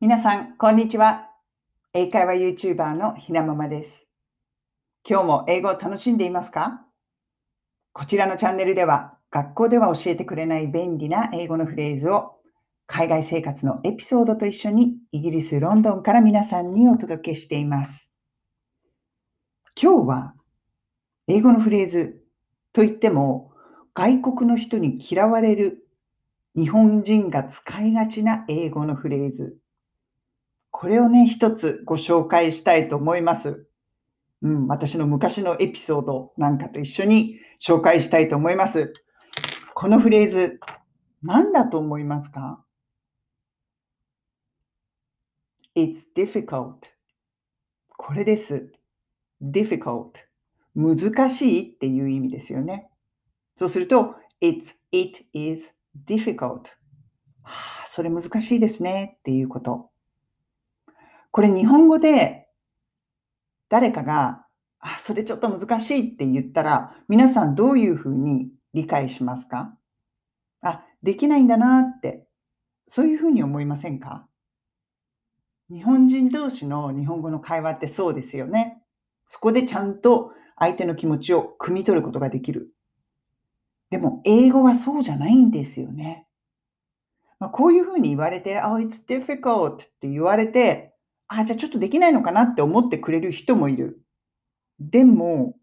皆さん、こんにちは。英会話 YouTuber のひなままです。今日も英語を楽しんでいますか？こちらのチャンネルでは、学校では教えてくれない便利な英語のフレーズを海外生活のエピソードと一緒にイギリス・ロンドンから皆さんにお届けしています。今日は英語のフレーズといっても外国の人に嫌われる日本人が使いがちな英語のフレーズ。これをね、一つご紹介したいと思います。うん、私の昔のエピソードなんかと一緒に紹介したいと思います。このフレーズ、何だと思いますか ?It's difficult. これです。difficult. 難しいっていう意味ですよね。そうすると、it's, it is difficult. はあ、それ難しいですねっていうこと。これ日本語で誰かが、あ、それちょっと難しいって言ったら、皆さんどういうふうに理解しますかあ、できないんだなって、そういうふうに思いませんか？日本人同士の日本語の会話ってそうですよね。そこでちゃんと相手の気持ちを汲み取ることができる。でも、英語はそうじゃないんですよね。まあ、こういうふうに言われて、Oh, it's difficult って言われて、あ、じゃあちょっとできないのかなって思ってくれる人もいる。でも、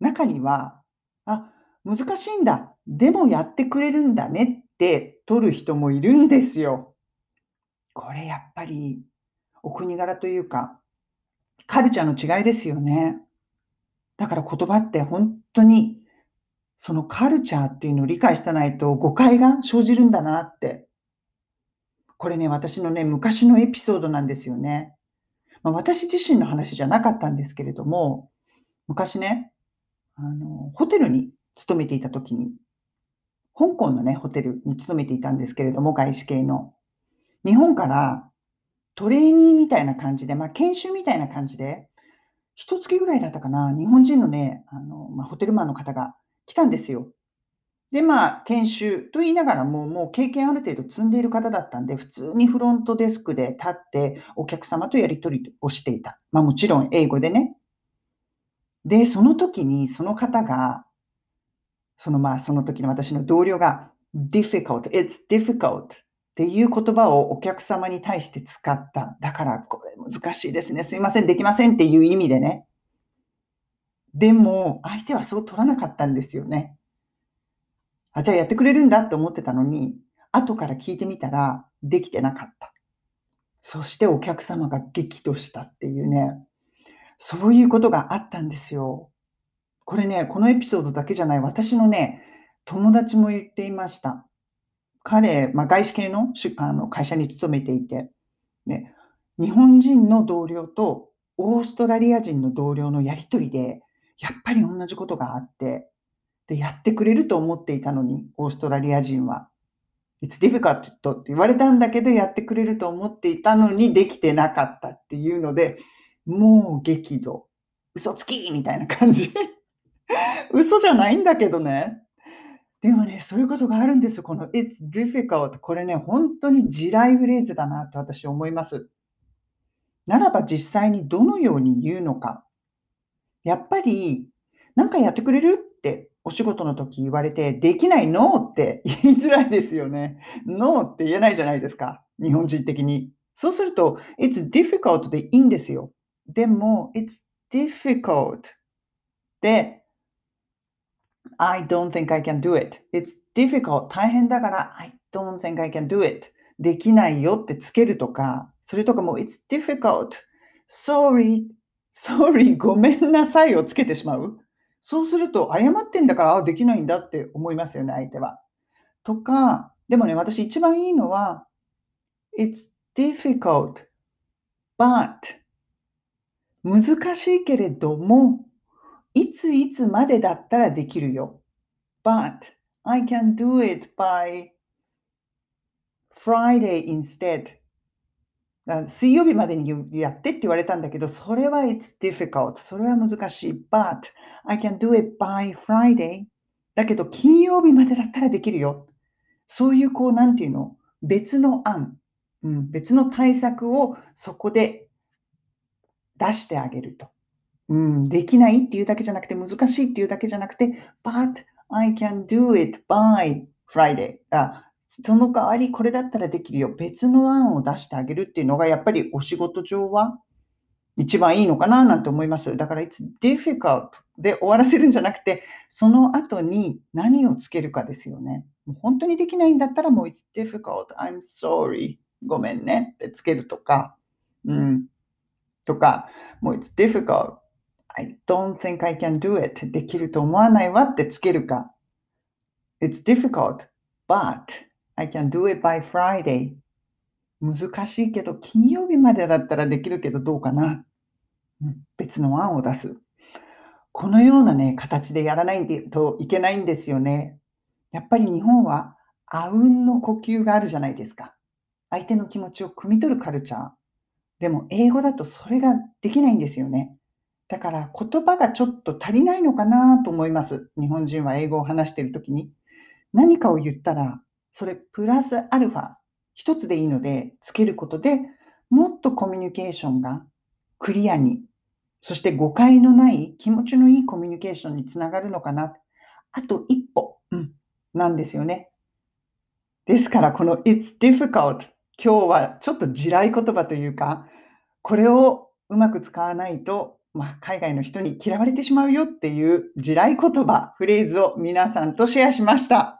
中には、あ、難しいんだ。でもやってくれるんだねって取る人もいるんですよ。これやっぱりお国柄というか、カルチャーの違いですよね。だから言葉って本当にそのカルチャーっていうのを理解してないと誤解が生じるんだなって。これね、私のね、昔のエピソードなんですよね。まあ、私自身の話じゃなかったんですけれども、昔ね、あの、ホテルに勤めていた時に、香港のね、ホテルに勤めていたんですけれども、外資系の。日本からトレーニーみたいな感じで、まあ、研修みたいな感じで、一月ぐらいだったかな、日本人のね、あのまあ、ホテルマンの方が来たんですよ。で、まあ、研修と言いながらも、もう経験ある程度積んでいる方だったんで、普通にフロントデスクで立って、お客様とやり取りをしていた。まあ、もちろん英語でね。で、その時にその方が、そのまあ、その時の私の同僚が、difficult, it's difficult っていう言葉をお客様に対して使った。だから、これ難しいですね。すいません、できませんっていう意味でね。でも、相手はそう取らなかったんですよね。あ、じゃあやってくれるんだって思ってたのに、後から聞いてみたら、できてなかった。そしてお客様が激怒したっていうね、そういうことがあったんですよ。これね、このエピソードだけじゃない、私のね、友達も言っていました。彼、まあ、外資系のあの会社に勤めていて、ね、日本人の同僚とオーストラリア人の同僚のやりとりで、やっぱり同じことがあって、で、やってくれると思っていたのに、オーストラリア人は。It's difficult って言われたんだけど、やってくれると思っていたのに、できてなかったっていうので、もう激怒。嘘つきみたいな感じ。嘘じゃないんだけどね。でもね、そういうことがあるんですよ。この It's difficult。これね、本当に地雷フレーズだなと私思います。ならば実際にどのように言うのか。やっぱり、なんかやってくれる？ってお仕事の時言われて、できないノーって 言いづらいですよね。ノーって言えないじゃないですか。日本人的に。そうすると、It's difficult でいいんですよ。でも、It's difficult で、I don't think I can do it. It's difficult. 大変だから I don't think I can do it. できないよってつけるとか、それとかも It's difficult. Sorry. Sorry. ごめんなさいをつけてしまう。そうすると、謝ってんだから、あ、できないんだって思いますよね、相手は。とか、でもね、私一番いいのは、It's difficult, but 難しいけれども、いついつまでだったらできるよ。But I can do it by Friday instead. 水曜日までにやってって言われたんだけど、それは It's difficult. それは難しい。But I can do it by Friday. だけど、金曜日までだったらできるよ。そういう、こう、なんていうの？別の案。うん、別の対策をそこで出してあげると。うん、できないっていうだけじゃなくて、難しいっていうだけじゃなくて、but I can do it by Friday. あその代わりこれだったらできるよ。別の案を出してあげるっていうのが、やっぱりお仕事上は一番いいのかななんて思います。だから、it's difficult で終わらせるんじゃなくて、その後に何をつけるかですよね。もう本当にできないんだったら、もう it's difficult, I'm sorry, ごめんねってつけるとか、うん。とか、もう it's difficult, I don't think I can do it できると思わないわってつけるか。It's difficult, but I can do it by Friday. 難しいけど、金曜日までだったらできるけどどうかな。別の案を出す。このようなね、形でやらないといけないんですよね。やっぱり日本は、あうんの呼吸があるじゃないですか。相手の気持ちを汲み取るカルチャー。でも、英語だとそれができないんですよね。だから言葉がちょっと足りないのかなと思います。日本人は英語を話しているときに。何かを言ったら、それプラスアルファ、一つでいいので、つけることでもっとコミュニケーションがクリアに、そして誤解のない気持ちのいいコミュニケーションにつながるのかな。あと一歩、うん、なんですよね。ですから、この It's difficult 今日はちょっと地雷言葉というか、これをうまく使わないとまあ、海外の人に嫌われてしまうよっていう地雷言葉、フレーズを皆さんとシェアしました。